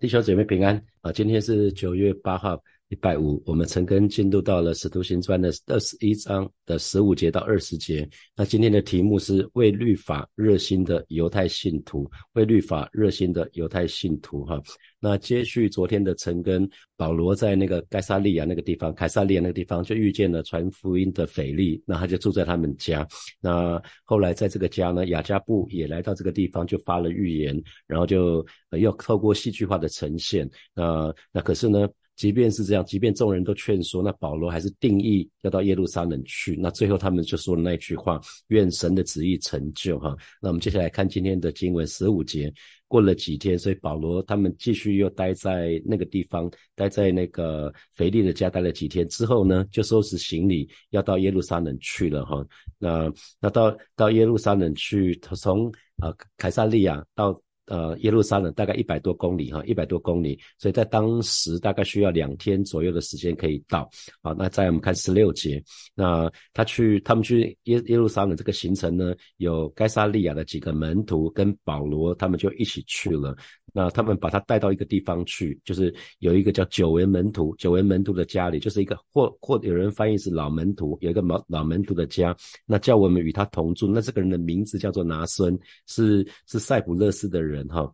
弟兄姐妹平安。啊！今天是九月八号，礼拜五。我们陈根进入到了《使徒行传》的二十一章的十五节到二十节。那今天的题目是为律法热心的犹太信徒，为律法热心的犹太信徒。哈，那接续昨天的陈根，保罗在那个盖萨利亚那个地方，凯撒利亚那个地方就遇见了传福音的腓力，那他就住在他们家。那后来在这个家呢，雅加布也来到这个地方，就发了预言，然后就又透过戏剧化的。呈现，那呃那可是呢？即便是这样，即便众人都劝说，那保罗还是定义要到耶路撒冷去。那最后他们就说了那句话：“愿神的旨意成就。”哈，那我们接下来看今天的经文十五节。过了几天，所以保罗他们继续又待在那个地方，待在那个腓力的家待了几天之后呢，就收拾行李要到耶路撒冷去了。哈，那那到到耶路撒冷去，从呃凯撒利亚到。呃，耶路撒冷大概一百多公里哈，一百多公里，所以在当时大概需要两天左右的时间可以到。好，那再我们看十六节，那他去他们去耶耶路撒冷这个行程呢，有该撒利亚的几个门徒跟保罗他们就一起去了。那他们把他带到一个地方去，就是有一个叫久违门徒，久违门徒的家里，就是一个或或有人翻译是老门徒，有一个老老门徒的家。那叫我们与他同住。那这个人的名字叫做拿孙，是是塞浦勒斯的人哈。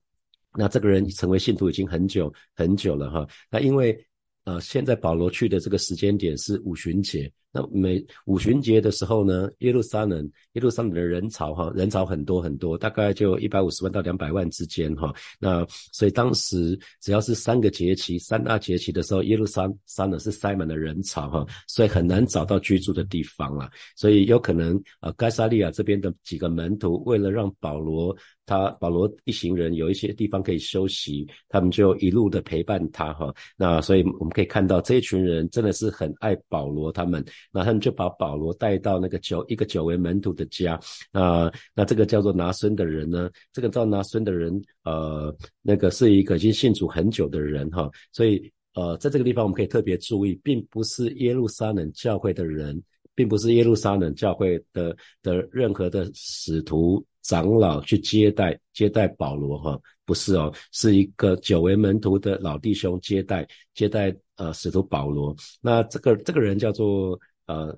那这个人成为信徒已经很久很久了哈。那因为呃现在保罗去的这个时间点是五旬节。那每五旬节的时候呢，耶路撒冷耶路撒冷的人潮哈，人潮很多很多，大概就一百五十万到两百万之间哈。那所以当时只要是三个节期，三大节期的时候，耶路撒撒冷是塞满了人潮哈，所以很难找到居住的地方了。所以有可能啊，该萨利亚这边的几个门徒为了让保罗他保罗一行人有一些地方可以休息，他们就一路的陪伴他哈。那所以我们可以看到这一群人真的是很爱保罗他们。那他们就把保罗带到那个九一个九位门徒的家，啊，那这个叫做拿孙的人呢，这个叫拿孙的人，呃，那个是一个已经信主很久的人哈，所以呃，在这个地方我们可以特别注意，并不是耶路撒冷教会的人，并不是耶路撒冷教会的的任何的使徒长老去接待接待保罗哈，不是哦，是一个九位门徒的老弟兄接待接待。呃，使徒保罗，那这个这个人叫做呃。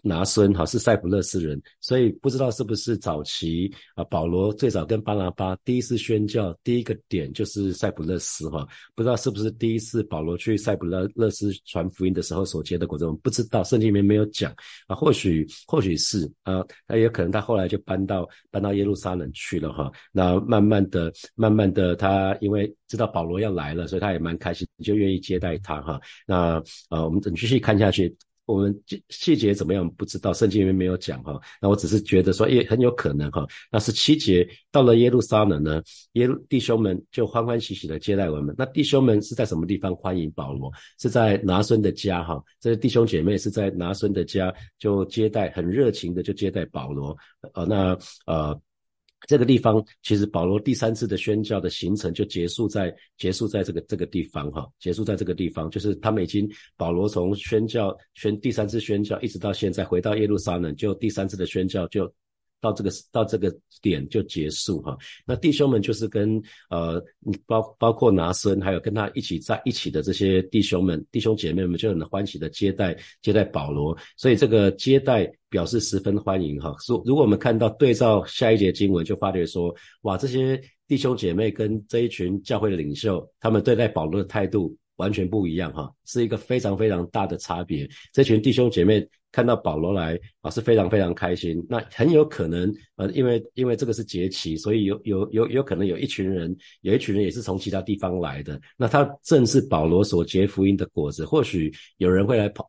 拿孙哈是塞浦勒斯人，所以不知道是不是早期啊保罗最早跟巴拿巴第一次宣教第一个点就是塞浦勒斯哈，不知道是不是第一次保罗去塞浦勒勒斯传福音的时候所结的果子，我们不知道圣经里面没有讲啊，或许或许是啊，那也可能他后来就搬到搬到耶路撒冷去了哈，那慢慢的慢慢的他因为知道保罗要来了，所以他也蛮开心，就愿意接待他哈，那啊我们等继续看下去。我们细细节怎么样不知道，圣经里面没有讲哈。那我只是觉得说，也很有可能哈。那是七节到了耶路撒冷呢，耶路弟兄们就欢欢喜喜的接待我们。那弟兄们是在什么地方欢迎保罗？是在拿孙的家哈。这些弟兄姐妹是在拿孙的家就接待，很热情的就接待保罗。呃，那呃。这个地方其实保罗第三次的宣教的行程就结束在结束在这个这个地方哈，结束在这个地方，就是他们已经保罗从宣教宣第三次宣教一直到现在回到耶路撒冷，就第三次的宣教就。到这个到这个点就结束哈，那弟兄们就是跟呃包包括拿孙，还有跟他一起在一起的这些弟兄们弟兄姐妹们就很欢喜的接待接待保罗，所以这个接待表示十分欢迎哈。说如果我们看到对照下一节经文，就发觉说哇，这些弟兄姐妹跟这一群教会的领袖，他们对待保罗的态度完全不一样哈，是一个非常非常大的差别。这群弟兄姐妹。看到保罗来啊，是非常非常开心。那很有可能，呃，因为因为这个是节期，所以有有有有可能有一群人，有一群人也是从其他地方来的。那他正是保罗所结福音的果子。或许有人会来跑。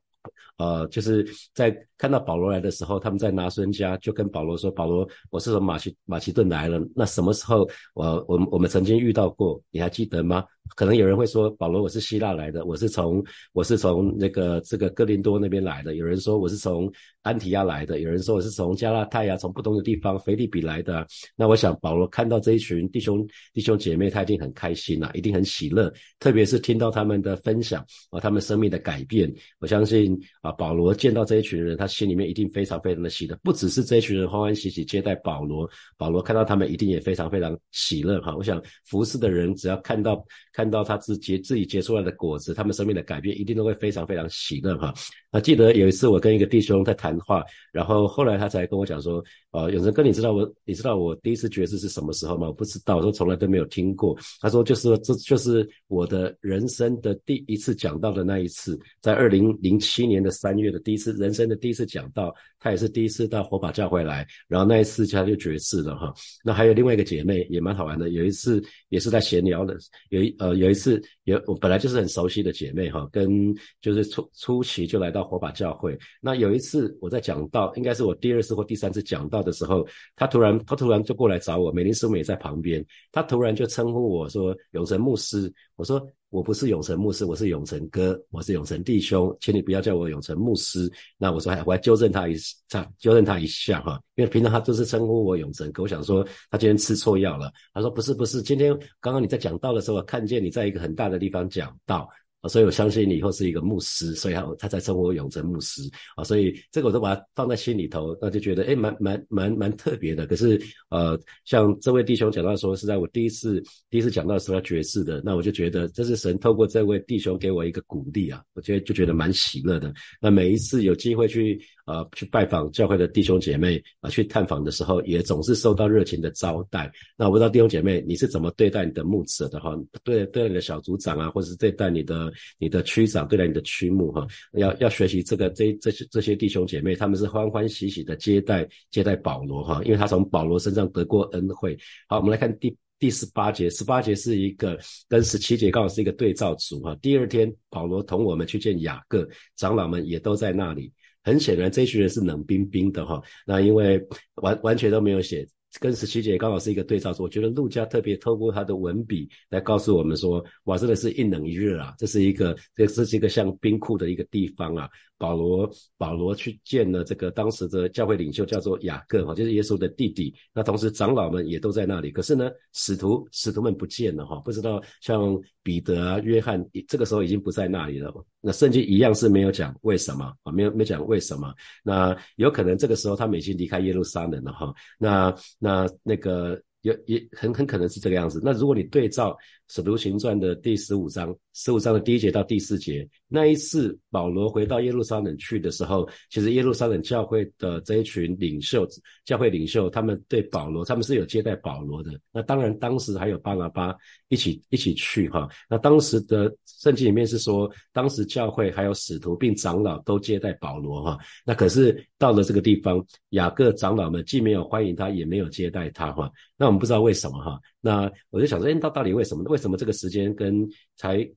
呃，就是在看到保罗来的时候，他们在拿孙家就跟保罗说：“保罗，我是从马其马其顿来了。那什么时候我我我们曾经遇到过？你还记得吗？”可能有人会说：“保罗，我是希腊来的，我是从我是从那个这个哥林多那边来的。”有人说我是从安提亚来的，有人说我是从加拉太呀，从不同的地方腓利比来的。那我想保罗看到这一群弟兄弟兄姐妹，他一定很开心呐，一定很喜乐，特别是听到他们的分享啊，他们生命的改变。我相信啊。保罗见到这一群人，他心里面一定非常非常的喜乐，不只是这一群人欢欢喜喜接待保罗，保罗看到他们一定也非常非常喜乐哈。我想服侍的人只要看到看到他自结自己结出来的果子，他们生命的改变一定都会非常非常喜乐哈。啊，记得有一次我跟一个弟兄在谈话，然后后来他才跟我讲说，呃，永生哥，你知道我你知道我第一次觉知是什么时候吗？我不知道，我说从来都没有听过。他说就是这就是我的人生的第一次讲到的那一次，在二零零七年的三月的第一次人生的第一次讲到，他也是第一次到火把教会来，然后那一次他就绝世了哈。那还有另外一个姐妹也蛮好玩的，有一次也是在闲聊的，有一呃有一次有我本来就是很熟悉的姐妹哈，跟就是初初期就来到火把教会。那有一次我在讲到，应该是我第二次或第三次讲到的时候，他突然他突然就过来找我，美玲师母也在旁边，他突然就称呼我说永成牧师，我说。我不是永成牧师，我是永成哥，我是永成弟兄，请你不要叫我永成牧师。那我说，哎我要纠正他一下，纠正他一下哈，因为平常他都是称呼我永成哥。我想说，他今天吃错药了。他说不是不是，今天刚刚你在讲道的时候，看见你在一个很大的地方讲道。啊，所以我相信你以后是一个牧师，所以他他才称呼永成牧师啊，所以这个我都把它放在心里头，那就觉得哎，蛮蛮蛮蛮特别的。可是呃，像这位弟兄讲到说，是在我第一次第一次讲到的时候要爵士的，那我就觉得这是神透过这位弟兄给我一个鼓励啊，我觉得就觉得蛮喜乐的。那每一次有机会去。呃，去拜访教会的弟兄姐妹啊，去探访的时候，也总是受到热情的招待。那我不知道弟兄姐妹你是怎么对待你的牧者的哈？对对待你的小组长啊，或者是对待你的你的区长，对待你的区牧哈？要要学习这个这这些这些弟兄姐妹，他们是欢欢喜喜的接待接待保罗哈，因为他从保罗身上得过恩惠。好，我们来看第第十八节，十八节是一个跟十七节刚好是一个对照组哈。第二天，保罗同我们去见雅各长老们，也都在那里。很显然，这群人是冷冰冰的哈。那因为完完全都没有写，跟十七姐刚好是一个对照组。我觉得陆家特别透过他的文笔来告诉我们说，哇，真的是一冷一热啊！这是一个，这这是一个像冰库的一个地方啊。保罗保罗去见了这个当时的教会领袖，叫做雅各哈，就是耶稣的弟弟。那同时长老们也都在那里。可是呢，使徒使徒们不见了哈，不知道像彼得啊、约翰，这个时候已经不在那里了。那圣经一样是没有讲为什么啊，没有没讲为什么。那有可能这个时候他们已经离开耶路撒冷了哈。那那那个。也也很很可能是这个样子。那如果你对照《使徒行传》的第十五章，十五章的第一节到第四节，那一次保罗回到耶路撒冷去的时候，其实耶路撒冷教会的这一群领袖，教会领袖，他们对保罗，他们是有接待保罗的。那当然，当时还有巴拿巴一起一起去哈。那当时的圣经里面是说，当时教会还有使徒并长老都接待保罗哈。那可是到了这个地方，雅各长老们既没有欢迎他，也没有接待他哈。那我们不知道为什么哈，那我就想说，哎，到到底为什么？为什么这个时间跟才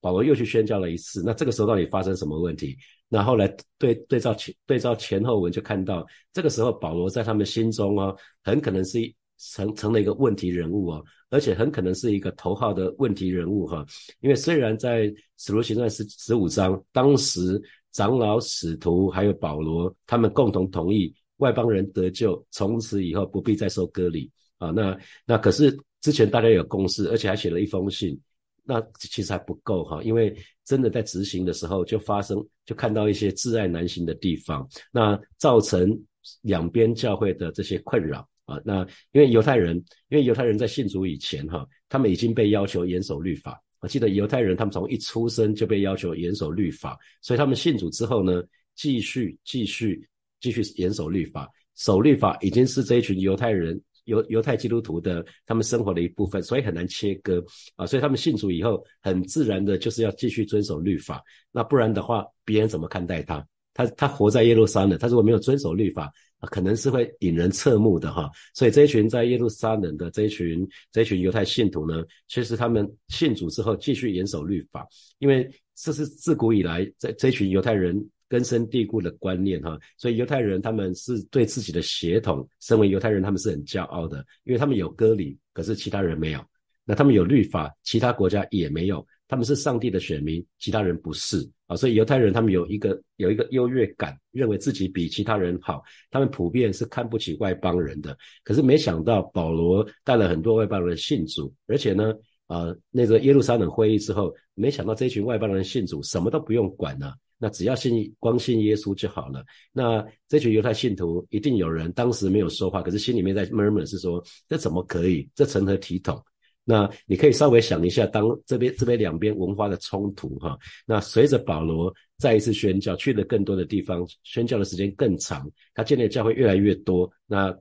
保罗又去宣教了一次？那这个时候到底发生什么问题？那后来对对照前对照前后文就看到，这个时候保罗在他们心中哦，很可能是成成了一个问题人物哦，而且很可能是一个头号的问题人物哈。因为虽然在使徒行传十十五章，当时长老、使徒还有保罗他们共同同意外邦人得救，从此以后不必再受割礼。啊，那那可是之前大家有共识，而且还写了一封信，那其实还不够哈，因为真的在执行的时候就发生，就看到一些挚爱难行的地方，那造成两边教会的这些困扰啊。那因为犹太人，因为犹太人在信主以前哈，他们已经被要求严守律法。我记得犹太人他们从一出生就被要求严守律法，所以他们信主之后呢，继续继续继续严守律法，守律法已经是这一群犹太人。犹犹太基督徒的他们生活的一部分，所以很难切割啊，所以他们信主以后，很自然的就是要继续遵守律法，那不然的话，别人怎么看待他？他他活在耶路撒冷，他如果没有遵守律法，可能是会引人侧目的哈。所以这一群在耶路撒冷的这一群这一群犹太信徒呢，其实他们信主之后继续严守律法，因为这是自古以来这这一群犹太人。根深蒂固的观念哈，所以犹太人他们是对自己的血统，身为犹太人他们是很骄傲的，因为他们有割礼，可是其他人没有；那他们有律法，其他国家也没有。他们是上帝的选民，其他人不是啊，所以犹太人他们有一个有一个优越感，认为自己比其他人好。他们普遍是看不起外邦人的，可是没想到保罗带了很多外邦人信主，而且呢，啊，那个耶路撒冷会议之后，没想到这群外邦人信主，什么都不用管了。那只要信光信耶稣就好了。那这群犹太信徒一定有人当时没有说话，可是心里面在 murmur 是说，这怎么可以？这成何体统？那你可以稍微想一下，当这边这边两边文化的冲突哈，那随着保罗再一次宣教，去了更多的地方，宣教的时间更长，他建立的教会越来越多，那。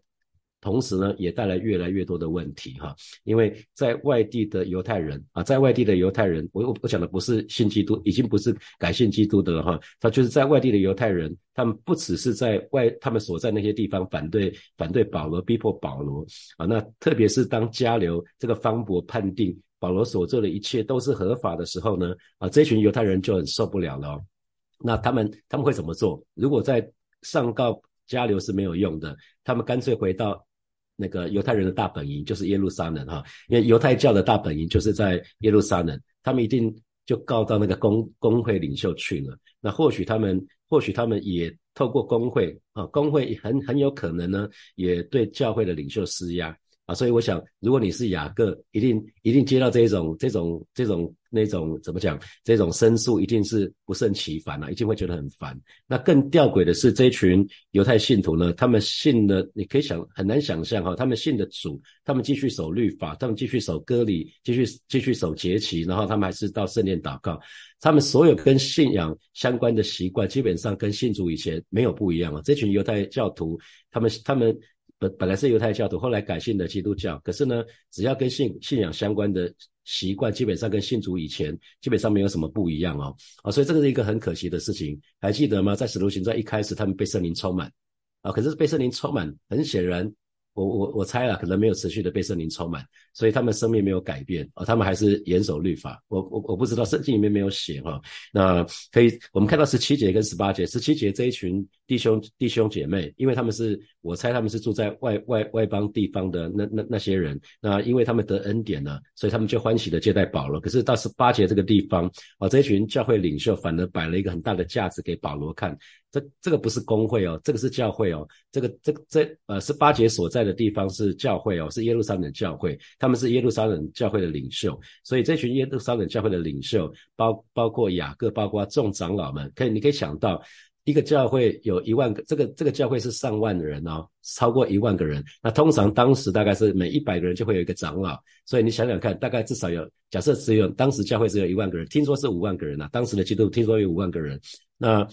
同时呢，也带来越来越多的问题哈，因为在外地的犹太人啊，在外地的犹太人，我我我讲的不是信基督，已经不是改信基督的了哈，他就是在外地的犹太人，他们不只是在外，他们所在那些地方反对反对保罗，逼迫保罗啊，那特别是当加流这个方伯判定保罗所做的一切都是合法的时候呢，啊，这群犹太人就很受不了了，那他们他们会怎么做？如果在上告加流是没有用的，他们干脆回到。那个犹太人的大本营就是耶路撒冷哈，因为犹太教的大本营就是在耶路撒冷，他们一定就告到那个公公会领袖去了。那或许他们，或许他们也透过工会啊，工会很很有可能呢，也对教会的领袖施压。啊，所以我想，如果你是雅各，一定一定接到这种这种这种那种怎么讲？这种申诉一定是不胜其烦啊，一定会觉得很烦。那更吊诡的是，这群犹太信徒呢，他们信的，你可以想很难想象哈，他们信的主，他们继续守律法，他们继续守割礼，继续继续守节期，然后他们还是到圣殿祷告，他们所有跟信仰相关的习惯，基本上跟信主以前没有不一样啊。这群犹太教徒，他们他们。本本来是犹太教徒，后来改信的基督教。可是呢，只要跟信信仰相关的习惯，基本上跟信主以前基本上没有什么不一样哦。啊，所以这个是一个很可惜的事情。还记得吗？在使徒行传一开始，他们被圣灵充满啊，可是被圣灵充满，很显然。我我我猜啊，可能没有持续的被圣灵充满，所以他们生命没有改变啊，他们还是严守律法。我我我不知道圣经里面没有写哈。那可以，我们看到十七节跟十八节，十七节这一群弟兄弟兄姐妹，因为他们是我猜他们是住在外外外邦地方的那那那些人，那因为他们得恩典了，所以他们就欢喜的接待保罗。可是到十八节这个地方啊，这一群教会领袖反而摆了一个很大的架子给保罗看。这这个不是工会哦，这个是教会哦。这个这个这呃是八节所在的地方是教会哦，是耶路撒冷教会，他们是耶路撒冷教会的领袖。所以这群耶路撒冷教会的领袖，包包括雅各，包括众长老们，可以你可以想到，一个教会有一万个，这个这个教会是上万的人哦，超过一万个人。那通常当时大概是每一百个人就会有一个长老，所以你想想看，大概至少有假设只有当时教会只有一万个人，听说是五万个人呐，当时的基督听说有五万个人，那。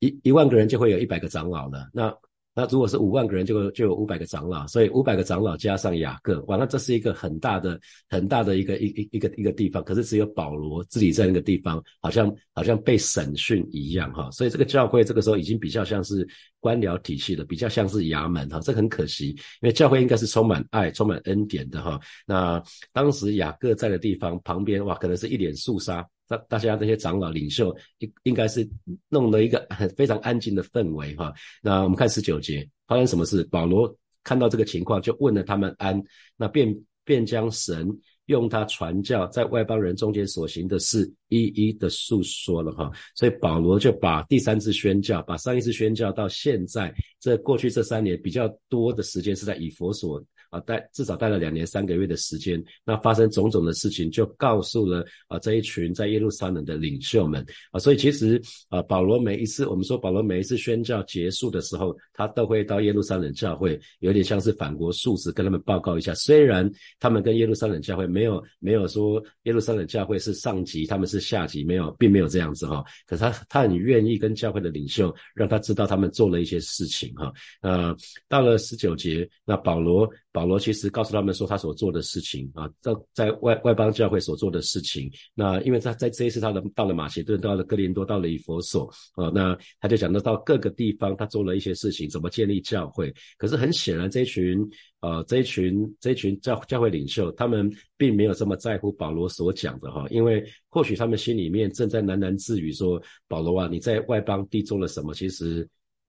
一一万个人就会有一百个长老了，那那如果是五万个人，就就有五百个长老，所以五百个长老加上雅各，哇，那这是一个很大的很大的一个一一一个一个地方。可是只有保罗自己在那个地方，好像好像被审讯一样哈。所以这个教会这个时候已经比较像是官僚体系了，比较像是衙门哈。这很可惜，因为教会应该是充满爱、充满恩典的哈。那当时雅各在的地方旁边，哇，可能是一脸肃杀。大大家这些长老领袖应应该是弄了一个 非常安静的氛围哈。那我们看十九节发生什么事？保罗看到这个情况，就问了他们安，那便便将神用他传教在外邦人中间所行的事一一的述说了哈。所以保罗就把第三次宣教，把上一次宣教到现在这过去这三年比较多的时间是在以佛所。啊，待至少待了两年三个月的时间，那发生种种的事情，就告诉了啊这一群在耶路撒冷的领袖们啊，所以其实啊保罗每一次我们说保罗每一次宣教结束的时候，他都会到耶路撒冷教会，有点像是反国述职，跟他们报告一下。虽然他们跟耶路撒冷教会没有没有说耶路撒冷教会是上级，他们是下级，没有，并没有这样子哈。可是他他很愿意跟教会的领袖让他知道他们做了一些事情哈。呃，到了十九节，那保罗。保罗其实告诉他们说，他所做的事情啊，在在外外邦教会所做的事情。那因为他在这一次他的到了马其顿，到了哥林多，到了以佛所啊，那他就讲到到各个地方，他做了一些事情，怎么建立教会。可是很显然，这一群呃这一群这一群教教会领袖，他们并没有这么在乎保罗所讲的哈，因为或许他们心里面正在喃喃自语说，保罗啊，你在外邦地做了什么？其实。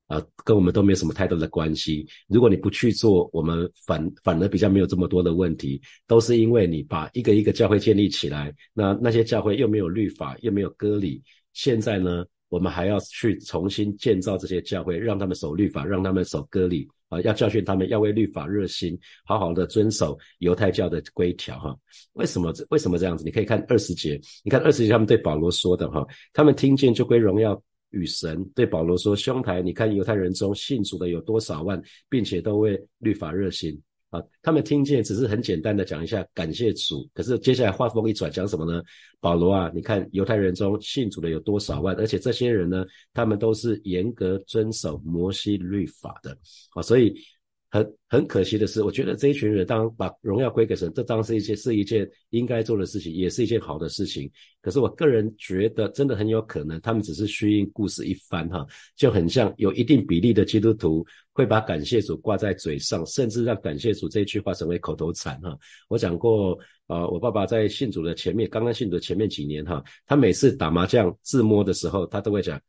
啊，跟我们都没有什么太多的关系。如果你不去做，我们反反而比较没有这么多的问题，都是因为你把一个一个教会建立起来，那那些教会又没有律法，又没有割礼。现在呢，我们还要去重新建造这些教会，让他们守律法，让他们守割礼啊，要教训他们，要为律法热心，好好的遵守犹太教的规条哈。为什么为什么这样子？你可以看二十节，你看二十节他们对保罗说的哈，他们听见就归荣耀。与神，对保罗说：“兄台，你看犹太人中信主的有多少万，并且都为律法热心。”啊，他们听见只是很简单的讲一下感谢主，可是接下来话锋一转，讲什么呢？保罗啊，你看犹太人中信主的有多少万，而且这些人呢，他们都是严格遵守摩西律法的。啊，所以。很很可惜的是，我觉得这一群人当把荣耀归给神，这当是一件是一件应该做的事情，也是一件好的事情。可是我个人觉得，真的很有可能他们只是虚应故事一番哈，就很像有一定比例的基督徒会把感谢主挂在嘴上，甚至让感谢主这一句话成为口头禅哈。我讲过啊，我爸爸在信主的前面，刚刚信主的前面几年哈，他每次打麻将自摸的时候，他都会讲。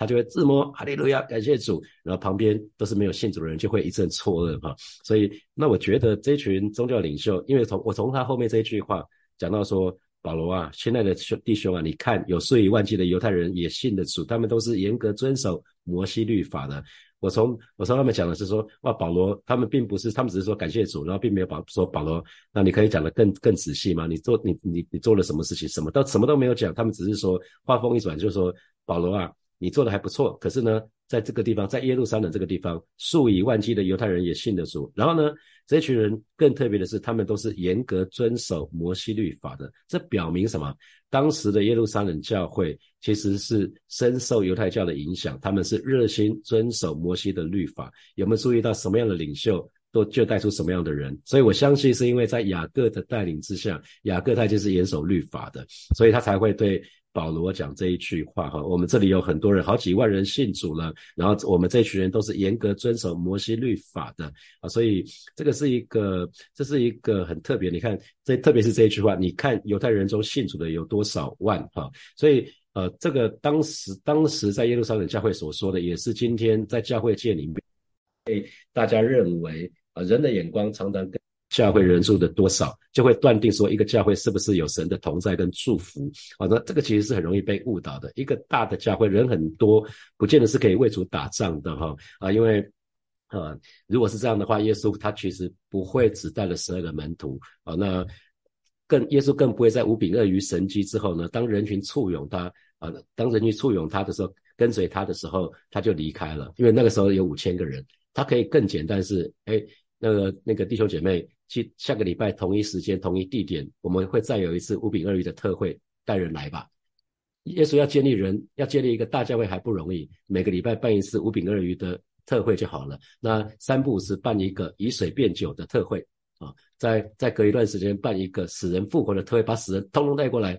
他就会自摸哈利路亚，感谢主，然后旁边都是没有信主的人，就会一阵错愕哈。所以，那我觉得这群宗教领袖，因为从我从他后面这一句话讲到说，保罗啊，现在的兄弟兄啊，你看有数以万计的犹太人也信的主，他们都是严格遵守摩西律法的。我从我从他们讲的是说，哇，保罗他们并不是，他们只是说感谢主，然后并没有保说保罗，那你可以讲的更更仔细吗？你做你你你做了什么事情？什么都什么都没有讲，他们只是说话锋一转，就是说保罗啊。你做的还不错，可是呢，在这个地方，在耶路撒冷这个地方，数以万计的犹太人也信得主。然后呢，这群人更特别的是，他们都是严格遵守摩西律法的。这表明什么？当时的耶路撒冷教会其实是深受犹太教的影响，他们是热心遵守摩西的律法。有没有注意到什么样的领袖都就带出什么样的人？所以我相信是因为在雅各的带领之下，雅各他就是严守律法的，所以他才会对。保罗讲这一句话哈，我们这里有很多人，好几万人信主了，然后我们这群人都是严格遵守摩西律法的啊，所以这个是一个，这是一个很特别。你看，这特别是这一句话，你看犹太人中信主的有多少万哈，所以呃，这个当时当时在耶路撒冷教会所说的，也是今天在教会界里面被大家认为啊，人的眼光常常跟。教会人数的多少，就会断定说一个教会是不是有神的同在跟祝福啊？那这个其实是很容易被误导的。一个大的教会人很多，不见得是可以为主打仗的哈啊！因为啊，如果是这样的话，耶稣他其实不会只带了十二个门徒啊。那更耶稣更不会在五饼二鱼神迹之后呢，当人群簇拥他啊，当人群簇拥他的时候，跟随他的时候，他就离开了。因为那个时候有五千个人，他可以更简单是哎，那个那个弟兄姐妹。去下个礼拜同一时间同一地点，我们会再有一次五饼二鱼的特会，带人来吧。耶稣要建立人，要建立一个大教会还不容易，每个礼拜办一次五饼二鱼的特会就好了。那三不五时办一个以水变酒的特会啊，再再隔一段时间办一个死人复活的特会，把死人通通带过来，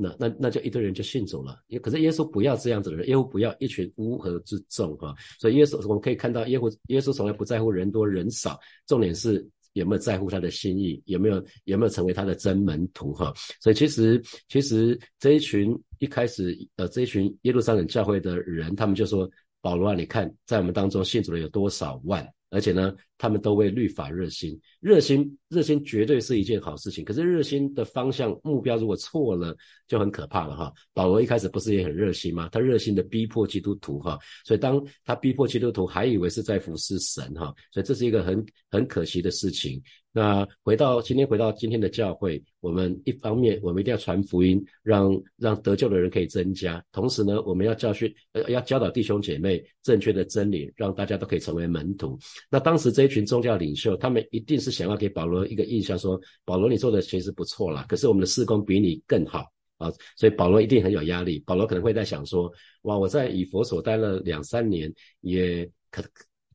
那那那就一堆人就信主了。也可是耶稣不要这样子的人，耶稣不要一群乌合之众哈。所以耶稣我们可以看到，耶稣耶稣从来不在乎人多人少，重点是。有没有在乎他的心意？有没有有没有成为他的真门徒？哈，所以其实其实这一群一开始呃这一群耶路撒冷教会的人，他们就说保罗啊，你看在我们当中信主的有多少万？而且呢，他们都为律法热心，热心热心绝对是一件好事情。可是热心的方向目标如果错了，就很可怕了哈。保罗一开始不是也很热心吗？他热心的逼迫基督徒哈，所以当他逼迫基督徒，还以为是在服侍神哈，所以这是一个很很可惜的事情。那回到今天，回到今天的教会，我们一方面我们一定要传福音，让让得救的人可以增加；同时呢，我们要教训，呃，要教导弟兄姐妹正确的真理，让大家都可以成为门徒。那当时这一群宗教领袖，他们一定是想要给保罗一个印象，说保罗你做的其实不错啦，可是我们的事工比你更好啊，所以保罗一定很有压力。保罗可能会在想说，哇，我在以佛所待了两三年，也可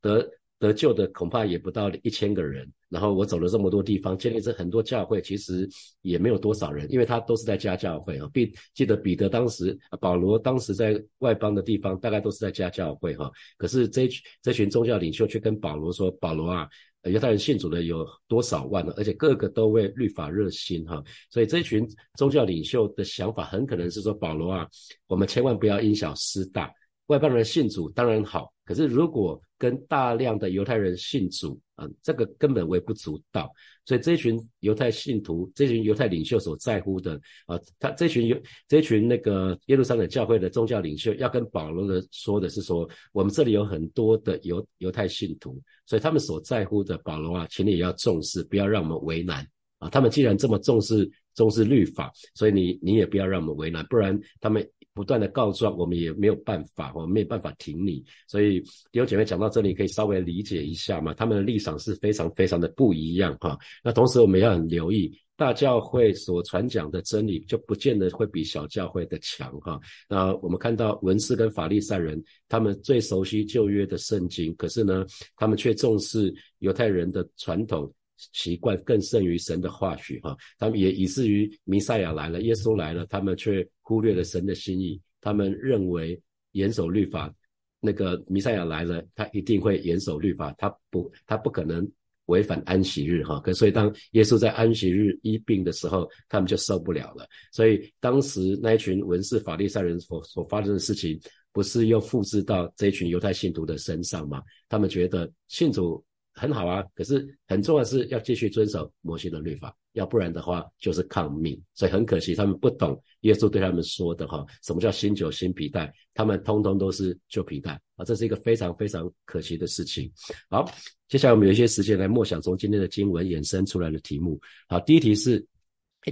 得。得救的恐怕也不到一千个人，然后我走了这么多地方，建立这很多教会，其实也没有多少人，因为他都是在家教会啊。彼记得彼得当时，保罗当时在外邦的地方，大概都是在家教会哈。可是这这群宗教领袖却跟保罗说：“保罗啊，犹太人信主的有多少万呢？而且个个都为律法热心哈。所以这群宗教领袖的想法很可能是说：保罗啊，我们千万不要因小失大。外邦人信主当然好，可是如果跟大量的犹太人信主啊，这个根本微不足道。所以这群犹太信徒，这群犹太领袖所在乎的啊，他这群犹这群那个耶路撒冷教会的宗教领袖要跟保罗的说的是说，我们这里有很多的犹犹太信徒，所以他们所在乎的保罗啊，请你也要重视，不要让我们为难啊。他们既然这么重视重视律法，所以你你也不要让我们为难，不然他们。不断的告状，我们也没有办法，我们没有办法挺你。所以弟兄姐妹讲到这里，可以稍微理解一下嘛，他们的立场是非常非常的不一样哈。那同时我们要很留意。大教会所传讲的真理，就不见得会比小教会的强哈。那我们看到文士跟法利赛人，他们最熟悉旧约的圣经，可是呢，他们却重视犹太人的传统习惯更胜于神的话语哈。他们也以至于弥赛亚来了，耶稣来了，他们却忽略了神的心意。他们认为严守律法，那个弥赛亚来了，他一定会严守律法，他不，他不可能。违反安息日哈，可所以当耶稣在安息日医病的时候，他们就受不了了。所以当时那一群文士法利赛人所所发生的事情，不是又复制到这一群犹太信徒的身上吗？他们觉得信主很好啊，可是很重要的是要继续遵守摩西的律法。要不然的话就是抗命，所以很可惜他们不懂耶稣对他们说的哈，什么叫新酒新皮带，他们通通都是旧皮带啊，这是一个非常非常可惜的事情。好，接下来我们有一些时间来默想从今天的经文衍生出来的题目。好，第一题是，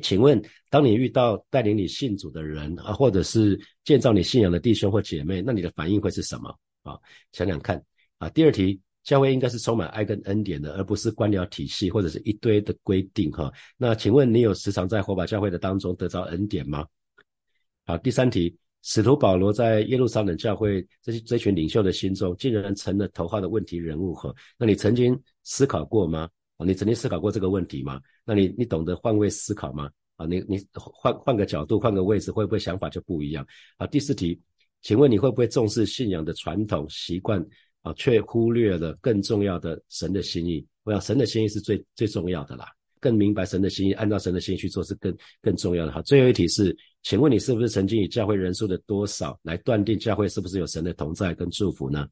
请问当你遇到带领你信主的人啊，或者是建造你信仰的弟兄或姐妹，那你的反应会是什么？啊，想想看啊。第二题。教会应该是充满爱跟恩典的，而不是官僚体系或者是一堆的规定哈。那请问你有时常在火把教会的当中得着恩典吗？好，第三题，使徒保罗在耶路撒冷教会这这群领袖的心中，竟然成了头号的问题人物哈。那你曾经思考过吗？你曾经思考过这个问题吗？那你你懂得换位思考吗？啊，你你换换个角度，换个位置，会不会想法就不一样？好，第四题，请问你会不会重视信仰的传统习惯？啊，却忽略了更重要的神的心意。我想神的心意是最最重要的啦，更明白神的心意，按照神的心意去做是更更重要的。好，最后一题是，请问你是不是曾经以教会人数的多少来断定教会是不是有神的同在跟祝福呢？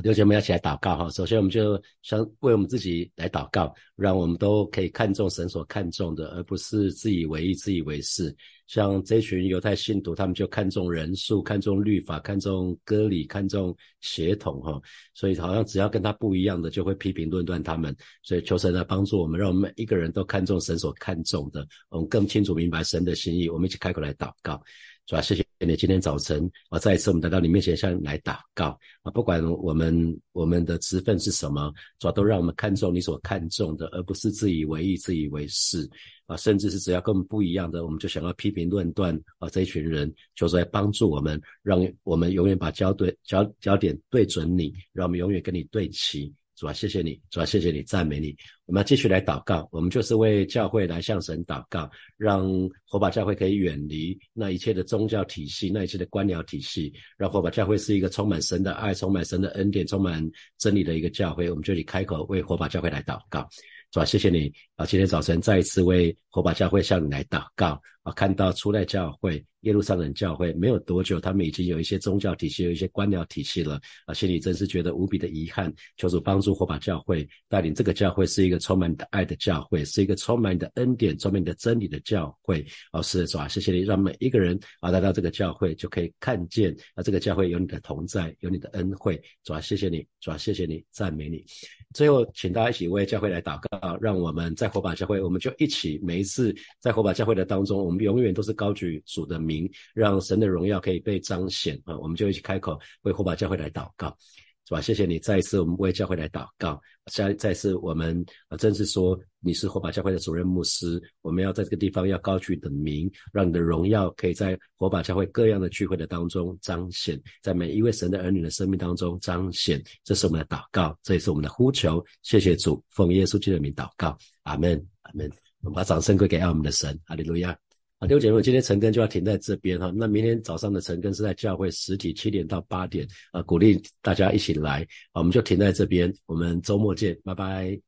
弟兄姐妹，要起来祷告哈。首先，我们就想为我们自己来祷告，让我们都可以看重神所看重的，而不是自以为意、自以为是。像这群犹太信徒，他们就看重人数、看重律法、看重割礼、看重血统哈。所以，好像只要跟他不一样的，就会批评论断他们。所以，求神来帮助我们，让我们每一个人都看重神所看重的，我们更清楚明白神的心意。我们一起开口来祷告。主要谢谢你今天早晨啊，再一次我们来到你面前向你来祷告。啊，不管我们我们的职分是什么，主要都让我们看重你所看重的，而不是自以为意、自以为是。啊，甚至是只要跟我们不一样的，我们就想要批评论断啊，这一群人，求主来帮助我们，让我们永远把焦对焦焦点对准你，让我们永远跟你对齐。主啊，谢谢你，主啊，谢谢你，赞美你。我们要继续来祷告，我们就是为教会来向神祷告，让火把教会可以远离那一切的宗教体系，那一切的官僚体系，让火把教会是一个充满神的爱、充满神的恩典、充满真理的一个教会。我们就以开口为火把教会来祷告。主啊，谢谢你啊！今天早晨再一次为火把教会向你来祷告啊！看到初代教会、耶路撒冷教会没有多久，他们已经有一些宗教体系、有一些官僚体系了啊！心里真是觉得无比的遗憾。求主帮助火把教会带领这个教会是一个充满你的爱的教会，是一个充满你的恩典、充满你的真理的教会。哦，是，主啊，谢谢你，让每一个人啊来到这个教会就可以看见啊这个教会有你的同在，有你的恩惠。主啊，谢谢你，主啊，谢谢你，赞美你。最后，请大家一起为教会来祷告，让我们在火把教会，我们就一起每一次在火把教会的当中，我们永远都是高举主的名，让神的荣耀可以被彰显啊！我们就一起开口为火把教会来祷告。是吧？谢谢你再一次，我们为教会来祷告。再再次，我们啊，正是说你是火把教会的主任牧师，我们要在这个地方要高举你的名，让你的荣耀可以在火把教会各样的聚会的当中彰显，在每一位神的儿女的生命当中彰显。这是我们的祷告，这也是我们的呼求。谢谢主，奉耶稣基督的名祷告，阿门，阿门。我们把掌声归给爱我们的神，哈利路亚。啊，六姐妹，今天晨更就要停在这边哈。那明天早上的晨更是在教会实体七点到八点啊，鼓励大家一起来。我们就停在这边，我们周末见，拜拜。